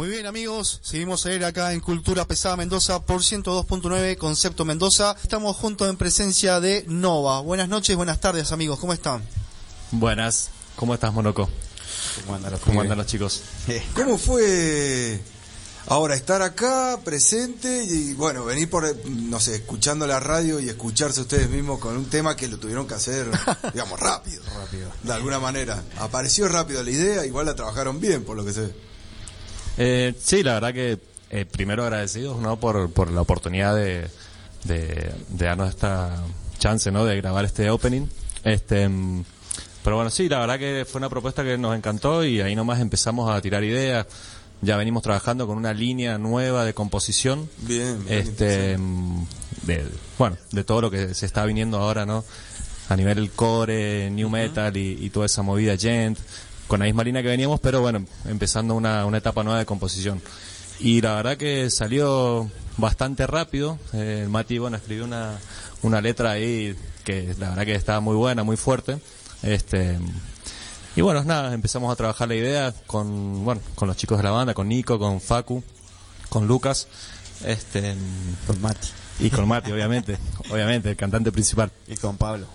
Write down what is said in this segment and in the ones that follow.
Muy bien amigos, seguimos a ir acá en Cultura Pesada Mendoza por 102.9 Concepto Mendoza. Estamos juntos en presencia de Nova. Buenas noches, buenas tardes amigos, ¿cómo están? Buenas, ¿cómo estás Monoco? ¿Cómo andan los, ¿Cómo andan los chicos? ¿Cómo fue ahora estar acá presente y bueno, venir por, no sé, escuchando la radio y escucharse ustedes mismos con un tema que lo tuvieron que hacer, digamos, rápido? Rápido. De alguna manera. Apareció rápido la idea, igual la trabajaron bien, por lo que sé. Eh, sí, la verdad que eh, primero agradecidos ¿no? por, por la oportunidad de, de, de darnos esta chance ¿no? de grabar este opening. Este, mm, pero bueno, sí, la verdad que fue una propuesta que nos encantó y ahí nomás empezamos a tirar ideas. Ya venimos trabajando con una línea nueva de composición. Bien, bien, Este, de, bueno, de todo lo que se está viniendo ahora, ¿no? A nivel core, new metal y, y toda esa movida gent, con la misma línea que veníamos, pero bueno, empezando una, una etapa nueva de composición. Y la verdad que salió bastante rápido. Eh, el Mati, bueno, escribió una, una letra ahí que la verdad que estaba muy buena, muy fuerte. Este, y bueno, nada, empezamos a trabajar la idea con, bueno, con los chicos de la banda, con Nico, con Facu, con Lucas, este, Con Mati. y con Mati, obviamente, obviamente, el cantante principal. Y con Pablo.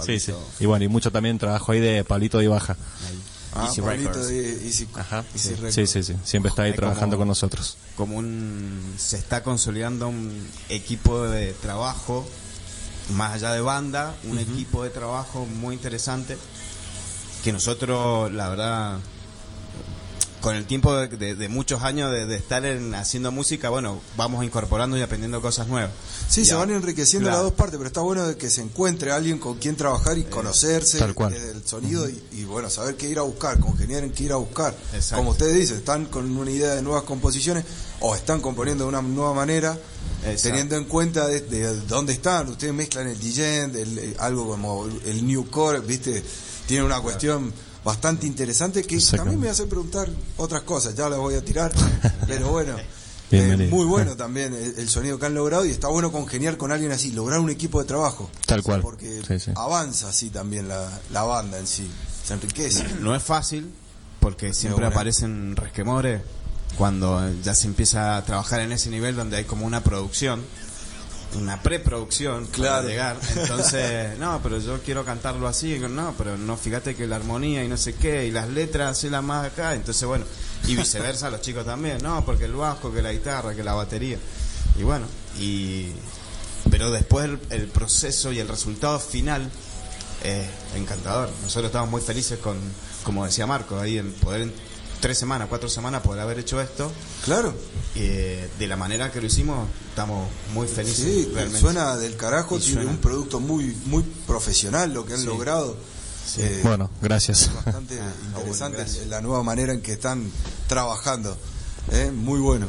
Sí, sí. Y bueno, y mucho también trabajo ahí de Pablito de Baja. Ahí. Ah, Easy Records. de Easy, Ajá. Easy Sí, Records. sí, sí, sí. Siempre está ahí trabajando como- con nosotros. Como un. Se está consolidando un equipo de trabajo, más allá de banda, un equipo de trabajo muy interesante. Que nosotros, la verdad. Con el tiempo de, de- de muchos años de, de estar en- haciendo música, bueno, vamos incorporando y aprendiendo cosas nuevas. Sí, se van enriqueciendo Claro. las dos partes, pero está bueno de que se encuentre alguien con quien trabajar y conocerse tal cual. desde el sonido y, y, bueno, saber qué ir a buscar, congeniar en qué ir a buscar. Exacto. Como ustedes dicen, están con una idea de nuevas composiciones o están componiendo de una nueva manera, Exacto. teniendo en cuenta de, de dónde están. Ustedes mezclan el DJ, el- eh, algo como el New Core, ¿viste? Tiene una cuestión bastante interesante que también me hace preguntar otras cosas, ya las voy a tirar, pero bueno. Eh, muy bueno también el, el sonido que han logrado y está bueno congeniar con alguien así, lograr un equipo de trabajo. Tal cual. Porque Sí, sí. avanza así también la, la banda en sí, se enriquece. No es fácil, porque siempre bueno. aparecen resquemores cuando ya se empieza a trabajar en ese nivel donde hay como una producción, una preproducción Claro. para llegar. Entonces, no, pero yo quiero cantarlo así, no, pero no, fíjate que la armonía y no sé qué, y las letras, la más acá. Entonces, bueno, y viceversa los chicos también, no, porque el bajo, que la guitarra, que la batería. Y bueno, y pero después el, el proceso y el resultado final es encantador. Nosotros estamos muy felices con, como decía Marco, ahí en poder en tres semanas, cuatro semanas poder haber hecho esto. Claro, Eh, de la manera que lo hicimos, estamos muy felices. sí, realmente. suena del carajo, Y tiene suena. un producto muy muy profesional lo que han Sí. logrado. Eh, Bueno, gracias. bastante Ah, bueno, interesante gracias. la nueva manera en que están trabajando. Eh, Muy bueno.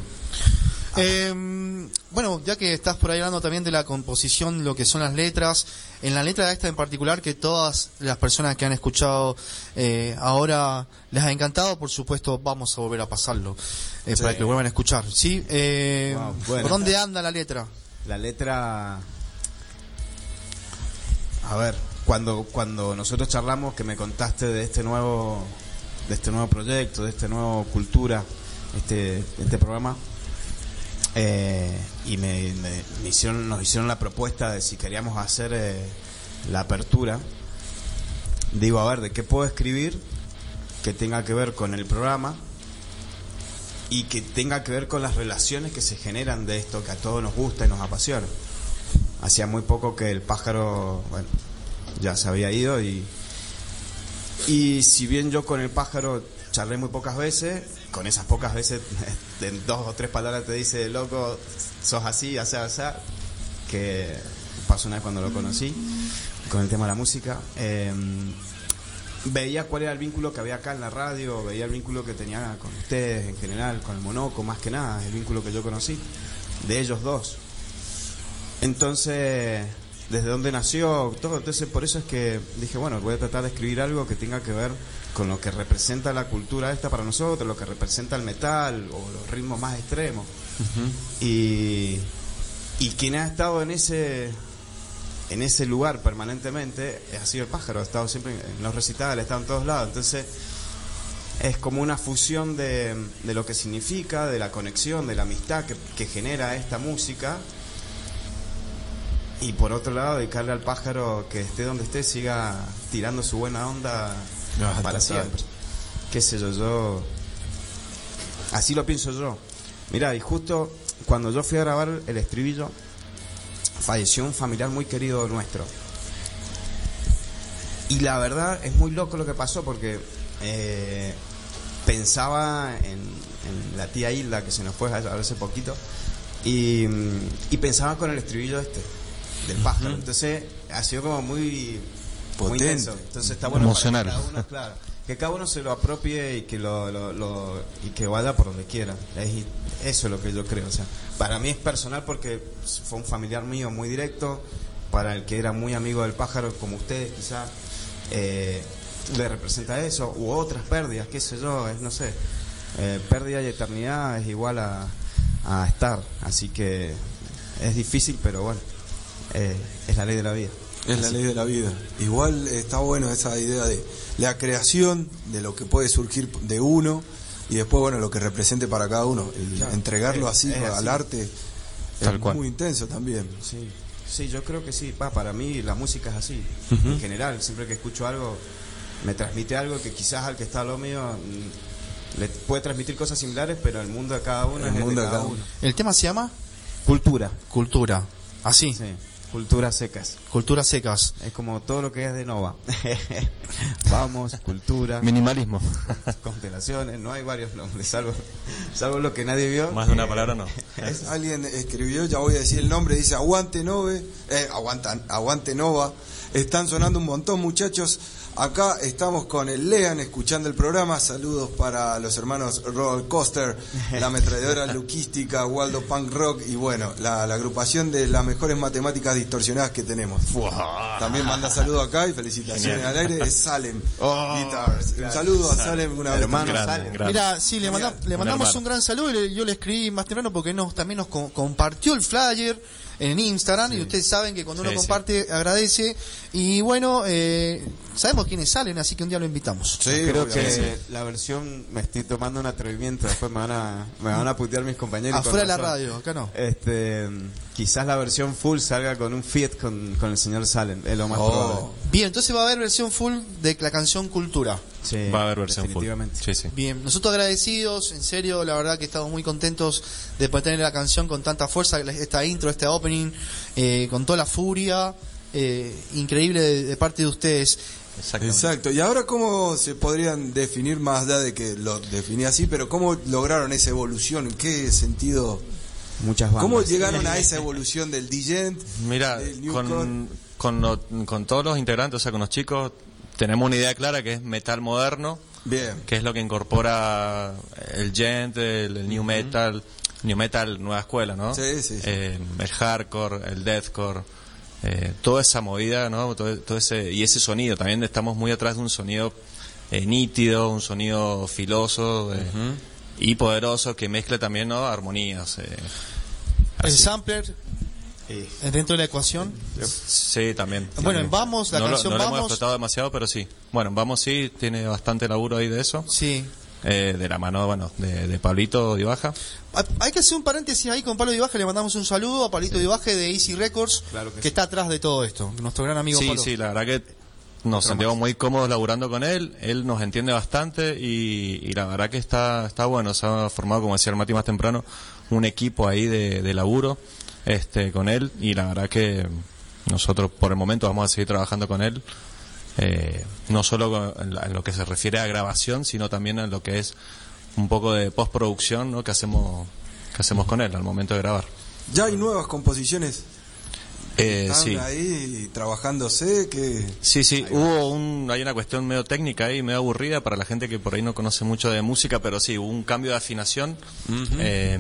Eh, bueno, ya que estás por ahí hablando también de la composición, lo que son las letras, en la letra de esta en particular, que todas las personas que han escuchado eh, ahora les ha encantado, por supuesto vamos a volver a pasarlo eh, Sí. para que lo vuelvan a escuchar. ¿sí? Eh, Wow, bueno. ¿Por dónde anda la letra? La letra. A ver, cuando, cuando nosotros charlamos que me contaste de este nuevo de este nuevo proyecto, de este nuevo cultura, este, este programa, eh, y me, hicieron, nos hicieron la propuesta de si queríamos hacer eh, la apertura, digo, a ver, ¿de qué puedo escribir que tenga que ver con el programa? y que tenga que ver con las relaciones que se generan de esto que a todos nos gusta y nos apasiona. Hacía muy poco que el pájaro, bueno, ya se había ido y y si bien yo con el pájaro charlé muy pocas veces, con esas pocas veces en dos o tres palabras te dice, loco, sos así, así, así, que pasó una vez cuando lo conocí con el tema de la música. eh, veía cuál era el vínculo que había acá en la radio, veía el vínculo que tenía con ustedes en general, con el Monoco, más que nada, el vínculo que yo conocí, de ellos dos. Entonces, desde dónde nació todo, entonces por eso es que dije, bueno, voy a tratar de escribir algo que tenga que ver con lo que representa la cultura esta para nosotros, lo que representa el metal o los ritmos más extremos. Y, y quien ha estado en ese en ese lugar permanentemente ha sido el pájaro, ha estado siempre en los recitales, ha estado en todos lados. Entonces, es como una fusión de, de lo que significa, de la conexión, de la amistad que, que genera esta música. Y por otro lado, dedicarle al pájaro que esté donde esté, siga tirando su buena onda Ah, para siempre. Qué sé yo, yo. Así lo pienso yo. Mira, y justo cuando yo fui a grabar el estribillo, falleció un familiar muy querido nuestro. Y la verdad es muy loco lo que pasó porque eh, pensaba en, en la tía Hilda que se nos fue hace poquito y, y pensaba con el estribillo este del pájaro. Entonces ha sido como muy muy Potente. intenso. Entonces está bueno Emocional. para que cada uno, claro, que cada uno se lo apropie y que lo, lo- lo- y que vaya por donde quiera. Es, eso es lo que yo creo. O sea, para mí es personal porque fue un familiar mío muy directo. Para el que era muy amigo del pájaro, como ustedes, quizás eh, le representa eso u otras pérdidas, qué sé yo, es no sé. Eh, pérdida y eternidad es igual a, a estar, así que es difícil, pero bueno, eh, es la ley de la vida. Es la ley de la vida. Igual está bueno esa idea de la creación, de lo que puede surgir de uno y después, bueno, lo que represente para cada uno. Y Claro. entregarlo Es- así, es al así. arte Tal es cual. muy intenso también. Sí, sí, yo creo que sí. Pa, para mí la música es así. En general, siempre que escucho algo, me transmite algo que quizás al que está a lo mío mm, le puede transmitir cosas similares, pero el mundo de cada uno El es el mundo de de cada cada uno. El tema se llama Cultura. cultura. Así, Sí, culturas secas. culturas secas. Es como todo lo que es de Nova. Vamos, cultura, Minimalismo. constelaciones, no hay varios nombres, salvo, salvo lo que nadie vio. Más de una Eh, palabra no. Alguien escribió, ya voy a decir el nombre, dice Aguante Nove, eh, aguantan, Aguante Nova. Están sonando un montón, muchachos. Acá estamos con el Lean escuchando el programa. Saludos para los hermanos Roll Coaster, la ametralladora luquística, Waldo Punk Rock y bueno, la, la agrupación de las mejores matemáticas distorsionadas que tenemos. También manda saludos acá y felicitaciones Genial. al aire. Es Salem Oh, Guitars. Un saludo a Salem una vez. Hermano grande. Mira, sí, le, manda- le mandamos un gran saludo y le- yo le escribí más temprano porque nos, también nos co- compartió el flyer en Instagram y ustedes saben que cuando uno Sí, sí. comparte agradece y bueno, eh, sabemos quiénes salen, así que un día lo invitamos. Sí, Creo obviamente. que la versión me estoy tomando un atrevimiento, después me van a, me van a putear mis compañeros. Afuera de la radio, acá no. Este, quizás la versión full salga con un Fiat con, con el señor Salen, es lo más Oh. probable. Bien, entonces va a haber versión full de la canción Cultura. Sí, Va a haber versión full. definitivamente. Sí, sí. Bien, nosotros agradecidos, en serio, la verdad que estamos muy contentos de poder tener la canción con tanta fuerza, esta intro, este opening, eh, con toda la furia, eh, increíble de, de parte de ustedes. Exacto. ¿Y ahora cómo se podrían definir, más allá de que lo definí así, pero cómo lograron esa evolución? ¿En qué sentido? Muchas bandas. ¿Cómo llegaron a esa evolución del DJ? Mira, con, con, lo- con todos los integrantes, o sea, con los chicos, tenemos una idea clara que es metal moderno, Bien. que es lo que incorpora el gent, el, el new metal, new metal nueva escuela, ¿no? Sí, sí, sí. Eh, el hardcore, el deathcore, eh, toda esa movida, ¿no? Todo, todo ese y ese sonido. También estamos muy atrás de un sonido eh, nítido, un sonido filoso eh, y poderoso que mezcle también, ¿no? Armonías. eh, El así. sampler. Eh, dentro de la ecuación. Sí, también. Bueno, en También. Vamos, la no canción lo, no lo hemos Vamos. explotado demasiado, pero sí. Bueno, en Vamos sí, tiene bastante laburo ahí de eso. Sí. eh, de la mano, bueno, de, de Pablito Dibaja. Hay- Hay que hacer un paréntesis ahí con Pablo Divaje, le mandamos un saludo a Pablito Divaje de Easy Records, Claro que que, sí. está atrás de todo esto, nuestro gran amigo Sí, Pablo. sí, la verdad que nos sentimos muy cómodos laburando con él. Él nos entiende bastante y, y la verdad que está, está bueno. Se ha formado, como decía el Mati más temprano, un equipo ahí de, de laburo este, con él y la verdad que nosotros por el momento vamos a seguir trabajando con él. eh, no solo en lo que se refiere a grabación, sino también en lo que es un poco de postproducción ¿no? que hacemos que hacemos con él al momento de grabar. ¿Ya hay nuevas composiciones? Eh, ¿Están sí. ahí trabajándose? que Sí, sí, hubo un, hay una cuestión medio técnica ahí, medio aburrida para la gente que por ahí no conoce mucho de música, pero sí, hubo un cambio de afinación. eh,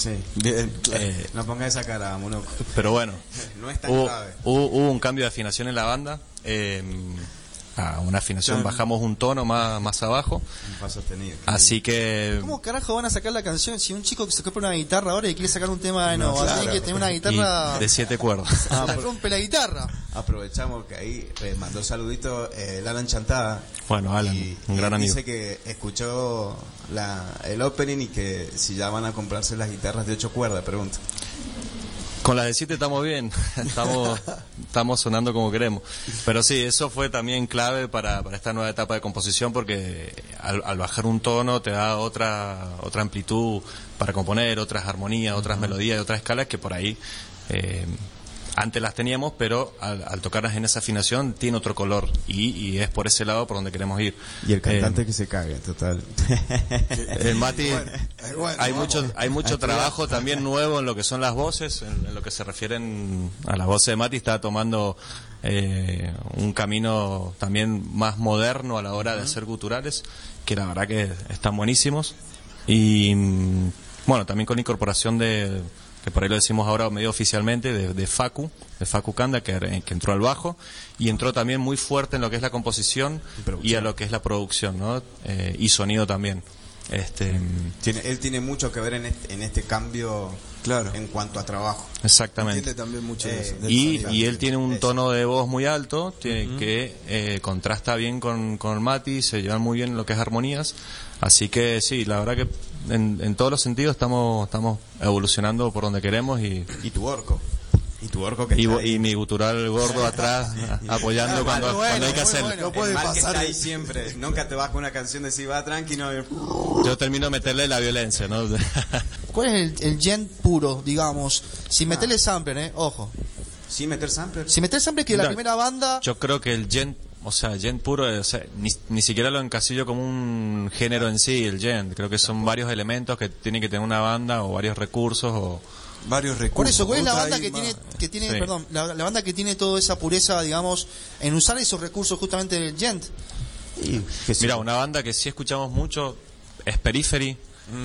Sí. Bien, claro. eh, No ponga esa cara, monoco. pero bueno, No es tan hubo, grave. hubo- hubo un cambio de afinación en la banda. eh, a una afinación, bajamos un tono más, más abajo. Un fa sostenido. Así que ¿Cómo carajo van a sacar la canción si un chico que se compra una guitarra ahora y quiere sacar un tema de nuevo? Tiene que tener una guitarra. y de siete cuerdas. Ah, rompe la guitarra. Aprovechamos que ahí eh, mandó saludito eh, el Alan Chantada. Bueno, Alan, Y- un gran y amigo. Dice que escuchó la, el opening y que si ya van a comprarse las guitarras de ocho cuerdas, pregunta. Con las de 7 estamos bien, estamos, estamos sonando como queremos. Pero sí, eso fue también clave para, para esta nueva etapa de composición porque al, al bajar un tono te da otra, otra amplitud para componer, otras armonías, otras melodías y otras escalas que por ahí eh, antes las teníamos, pero al, al tocarlas en esa afinación tiene otro color y, y es por ese lado por donde queremos ir. Y el cantante Eh, que se cague, total. el Mati, Bueno, bueno, hay vamos. mucho, hay mucho trabajo también nuevo en lo que son las voces, en, en lo que se refieren a las voces de Mati, está tomando eh, un camino también más moderno a la hora de hacer guturales, que la verdad que están buenísimos. Y mm, bueno, también con la incorporación de, que por ahí lo decimos ahora medio oficialmente, de, de Facu, de Facu Kanda, que, que entró al bajo, y entró también muy fuerte en lo que es la composición Y a lo que es la producción, ¿no? Eh, y sonido también. Este, Tiene, él tiene mucho que ver en este, en este cambio Claro. en cuanto a trabajo. exactamente. También mucho de Eh, eso, Y, sonido. y él tiene un Eso. tono de voz muy alto, tiene, que eh, contrasta bien con, con Mati, se llevan muy bien lo que es armonías. Así que sí, la verdad que en, en todos los sentidos estamos, estamos evolucionando por donde queremos y, Y tu orco. Y tu orco que y, está ahí. y mi gutural gordo atrás a- apoyando cuando, Ah, bueno, cuando hay que hacerlo. bueno. No puede el mal que pasar. está ahí siempre. Nunca te vas con una canción de si va tranquilo. Yo termino de meterle la violencia, ¿no? ¿Cuál es el, el gen puro, digamos? Sin Ah. meterle sampler, ¿eh? Ojo. Sin meter sampler. Sin meter sampler que la No, primera banda. Yo creo que el gent, o sea, gent puro, o sea, ni, ni siquiera lo encasillo como un género en sí, el gent. Creo que son varios elementos que tiene que tener una banda o varios recursos o... Varios recursos. Por eso, ¿cuál es la banda que tiene, que tiene Sí. perdón, la, la banda que tiene toda esa pureza, digamos, en usar esos recursos justamente del gent? Sí. Mira, una banda que sí escuchamos mucho es Periphery,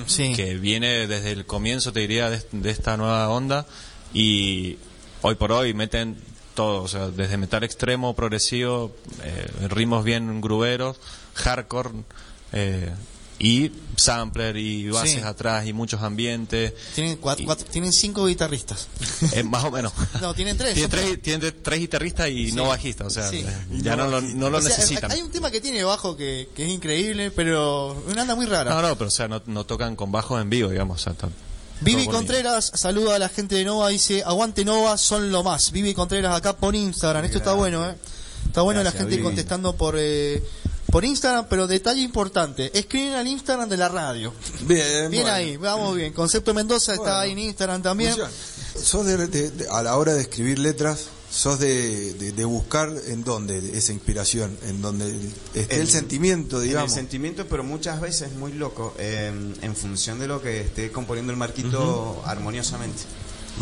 Sí. que viene desde el comienzo, te diría, de, de esta nueva onda y hoy por hoy meten todo, o sea, desde metal extremo, progresivo, eh, ritmos bien gruberos, hardcore eh, y sampler y bases Sí. atrás y muchos ambientes, Tienen, cuatro, cuatro- tienen cinco guitarristas. eh, más o menos. No, tienen tres. Tiene son tres, guitarristas y no bajistas, o sea, Sí. ya no, lo, no lo O sea, necesitan. Hay un tema que tiene bajo que, que es increíble, pero una anda muy rara. No, no, pero o sea, no, no tocan con bajos en vivo, digamos. O sea, Vivi Contreras saluda a la gente de Nova, dice, aguante Nova, son lo más. Vivi Contreras acá por Instagram, esto está bueno, ¿eh? Está bueno Gracias, la gente Vivi. contestando por eh, por Instagram, pero detalle importante, escriben al Instagram de la radio. Bien, Bien bueno. ahí, vamos bien. Concepto Mendoza está ahí en Instagram también. Sos de, de- de- a la hora de escribir letras, sos de, de- de buscar en dónde esa inspiración, en donde esté el, En- sentimiento, En digamos. el sentimiento, pero muchas veces muy loco, eh, en función de lo que esté componiendo el marquito armoniosamente.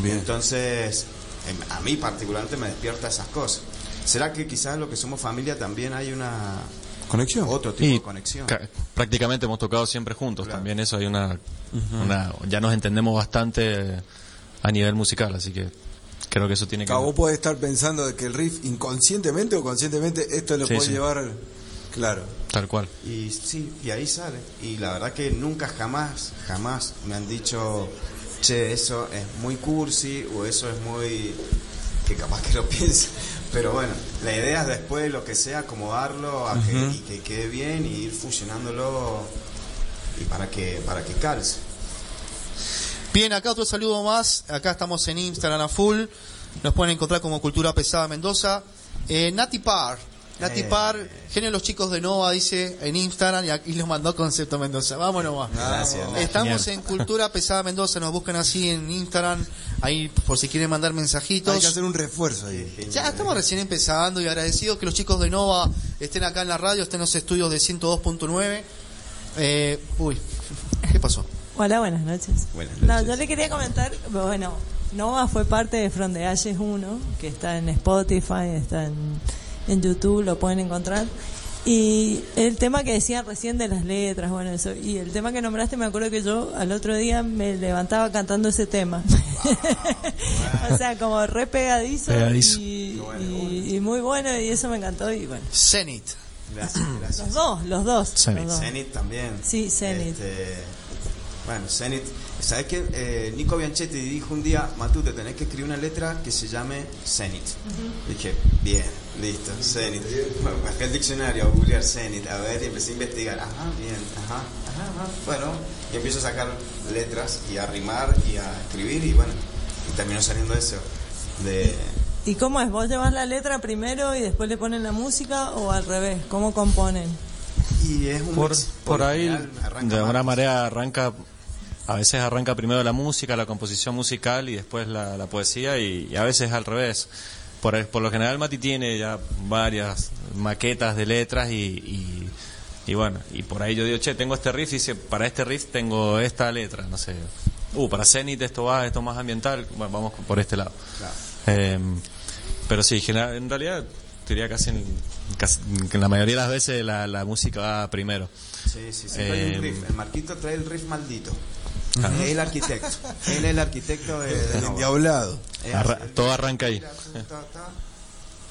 Bien. Entonces, em, a mí particularmente me despierta esas cosas. ¿Será que quizás lo que somos familia también hay una Conexión. otro tipo Y de conexión? ca- prácticamente hemos tocado siempre juntos. Claro. También eso hay una, una- Ya nos entendemos bastante a nivel musical, así que creo que eso tiene que vos podés estar pensando de que el riff inconscientemente o conscientemente esto lo Sí, puede sí. llevar. Claro. Tal cual. Y sí, y ahí sale. Y la verdad que nunca, jamás, jamás me han dicho, che, eso es muy cursi o eso es muy... que capaz que lo piense. Pero bueno, la idea es después lo que sea, acomodarlo a que, y que quede bien y ir fusionándolo y para que, para que calce. Bien, acá otro saludo más. Acá estamos en Instagram a full. Nos pueden encontrar como Cultura Pesada Mendoza. Eh, Nati Par. Nati Eh. Par, genio de los chicos de Nova, dice en Instagram y aquí los mandó Concepto Mendoza. Vámonos más. Gracias. Estamos Genial. en Cultura Pesada Mendoza, nos buscan así en Instagram, ahí por si quieren mandar Hay que mensajitos. hacer un refuerzo ahí. Ya estamos recién empezando y agradecidos que los chicos de Nova estén acá en la radio, estén en los estudios de 102.9. Eh, uy, ¿qué pasó? Hola, buenas noches. Buenas No, noches. yo le quería comentar, bueno, Nova fue parte de From the Ashes 1, que está en Spotify, está en, en YouTube, lo pueden encontrar. Y el tema que decían recién de las letras, bueno, eso. Y el tema que nombraste, me acuerdo que yo al otro día me levantaba cantando ese tema. o sea, como re pegadizo, Pegadizo. Y, y- y muy bueno, y eso me encantó. Y bueno, Zenith. Gracias, gracias. Los dos, los dos. Zenith. los dos. Zenith también. Sí, Zenith. Este, bueno, Zenith. ¿Sabes qué? Eh, Nico Bianchetti dijo un día, Matute, tenés que escribir una letra que se llame Zenith. Dije, bien, listo, Zenith. Bueno, bajé el diccionario a googlear Zenith, a ver, y empecé a investigar. Ajá, bien, ajá, ajá, ajá. Bueno, y empiezo a sacar letras y a rimar y a escribir y bueno, y terminó saliendo eso. De, ¿Y cómo es? ¿Vos llevas la letra primero y después le ponen la música o al revés? ¿Cómo componen? y es un Por, mix. por ahí, general de alguna manera arranca, a veces arranca primero la música, la composición musical y después la, la poesía y, y a veces al revés. Por, por lo general Mati tiene ya varias maquetas de letras y, y, y bueno, y por ahí yo digo, che, tengo este riff y dice, para este riff tengo esta letra, no sé. Uh, para Zenith esto va, esto más ambiental, bueno, vamos por este lado. Claro. Eh, pero sí, general- en realidad diría casi en, casi en la mayoría de las veces la, la música va primero. Sí, sí, siempre hay un Eh, riff. El Marquito trae el riff maldito. Es el arquitecto. Él es el arquitecto de, de El endiablado. Es Arra- todo arranca ahí.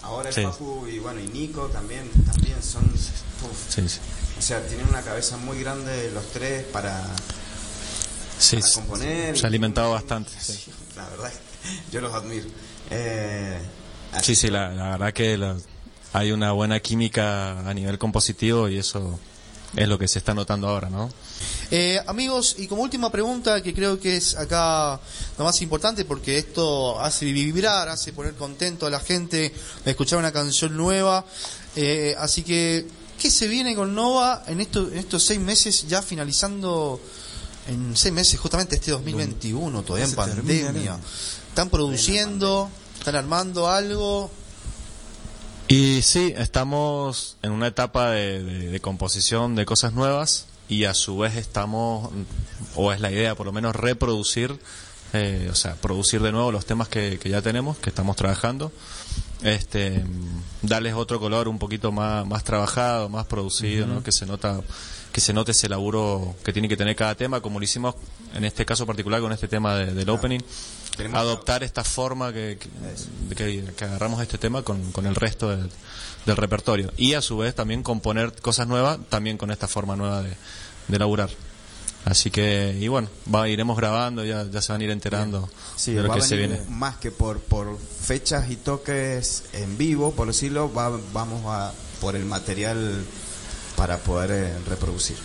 Ahora el Sí. Papu y bueno y Nico también también son uf. Sí, sí. o sea tienen una cabeza muy grande los tres para, Sí, para sí. componer Se ha alimentado Y- bastante. la verdad yo los admiro eh, Sí, sí, la, la verdad que la- hay una buena química a nivel compositivo y eso es lo que se está notando ahora, ¿no? Eh, amigos, y como última pregunta, que creo que es acá lo más importante, porque esto hace vibrar, hace poner contento a la gente de escuchar una canción nueva. Eh, así que, ¿qué se viene con Nova en, esto, en estos seis meses, ya finalizando en seis meses, justamente este 2021, todavía en termina, pandemia? ¿no? ¿Están produciendo? ¿Están armando algo? Y sí, estamos en una etapa de, de- de composición de cosas nuevas y a su vez estamos, o es la idea por lo menos, reproducir, eh, o sea, producir de nuevo los temas que, que ya tenemos, que estamos trabajando, este, darles otro color un poquito más, más trabajado, más producido, ¿no? que se nota que se note ese laburo que tiene que tener cada tema, como lo hicimos en este caso particular con este tema de- del opening, Tenemos- adoptar esta forma que, que, agarramos este tema con, con el resto del, del repertorio y a su vez también componer cosas nuevas también con esta forma nueva de, de laburar. Así que, y bueno, va, iremos grabando, ya, ya se van a ir enterando Sí, de lo que se viene. más que por, por fechas y toques en vivo, por decirlo, va- vamos a por el material para poder eh, reproducir.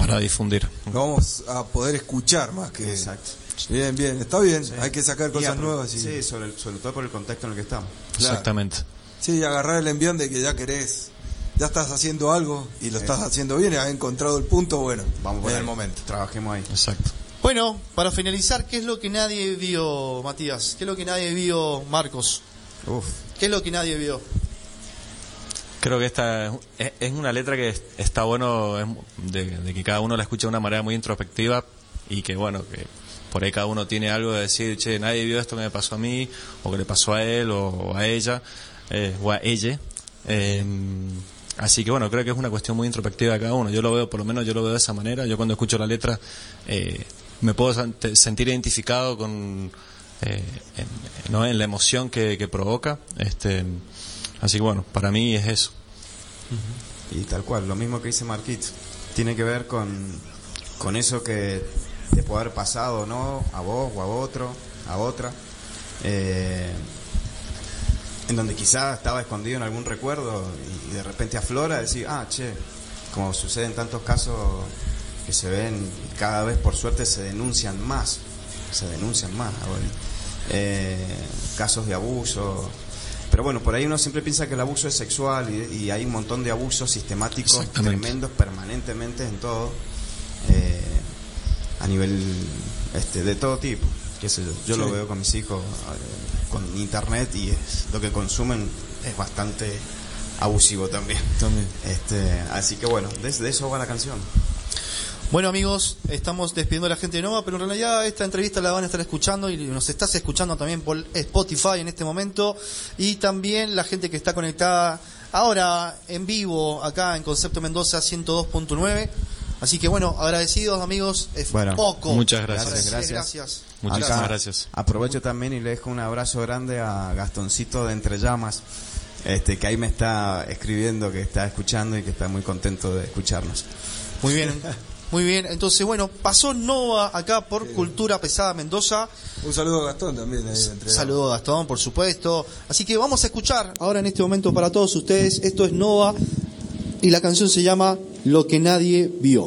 Para difundir. Vamos a poder escuchar más que. Exacto. Bien, bien, está bien. Hay que sacar Y cosas apro- nuevas y. Sí, sobre, sobre todo por el contexto en el que estamos. Claro. Exactamente. Sí, agarrar el envión de que ya querés, ya estás haciendo algo y lo estás haciendo bien y has encontrado el punto, bueno, Vamos por en el momento. Trabajemos ahí. Exacto. Bueno, para finalizar, ¿qué es lo que nadie vio, Matías? ¿Qué es lo que nadie vio, Marcos? Uf. ¿Qué es lo que nadie vio? Creo que esta es, es una letra que es- está bueno es de, de que cada uno la escuche de una manera muy introspectiva y que bueno, que por ahí cada uno tiene algo de decir, che, nadie vio esto que me pasó a mí, o que le pasó a él, o, a ella, eh, o a ella. Eh, así que bueno, creo que es una cuestión muy introspectiva de cada uno. Yo lo veo, por lo menos yo lo veo de esa manera. Yo cuando escucho la letra eh, me puedo sentir identificado con eh, en, ¿no? en la emoción que, que provoca. Este, así que bueno, para mí es eso. Y tal cual, lo mismo que dice Marquito. Tiene que ver con, con eso que te puede haber pasado, ¿no? A vos o a otro, a otra. Eh, en donde quizás estaba escondido en algún recuerdo y de repente aflora, decir, ah, che, como sucede en tantos casos que se ven cada vez por suerte se denuncian más, se denuncian más ahora. Eh, casos de abuso. Pero bueno, por ahí uno siempre piensa que el abuso es sexual y, y hay un montón de abusos sistemáticos tremendos permanentemente en todo, eh, a nivel este, de todo tipo. Qué sé yo, yo lo veo con mis hijos eh, con internet y es, lo que consumen es bastante abusivo también. También. Este, así que bueno, de, de eso va la canción. Bueno amigos, estamos despidiendo a la gente de Nova, pero en realidad esta entrevista la van a estar escuchando y nos estás escuchando también por Spotify en este momento y también la gente que está conectada ahora en vivo acá en Concepto Mendoza 102.9. Así que bueno, agradecidos amigos, es Bueno, poco. muchas gracias. Gracias. gracias. Muchísimas Acá gracias. Aprovecho también y le dejo un abrazo grande a Gastoncito de Entre Llamas, este, que ahí me está escribiendo, que está escuchando y que está muy contento de escucharnos. Muy bien, muy bien. Entonces, bueno, pasó Nova acá por Cultura Pesada Mendoza. Un saludo a Gastón también. Ahí, entre- Saludo a Gastón, por supuesto. Así que vamos a escuchar ahora en este momento para todos ustedes. Esto es Nova y la canción se llama Lo que nadie vio.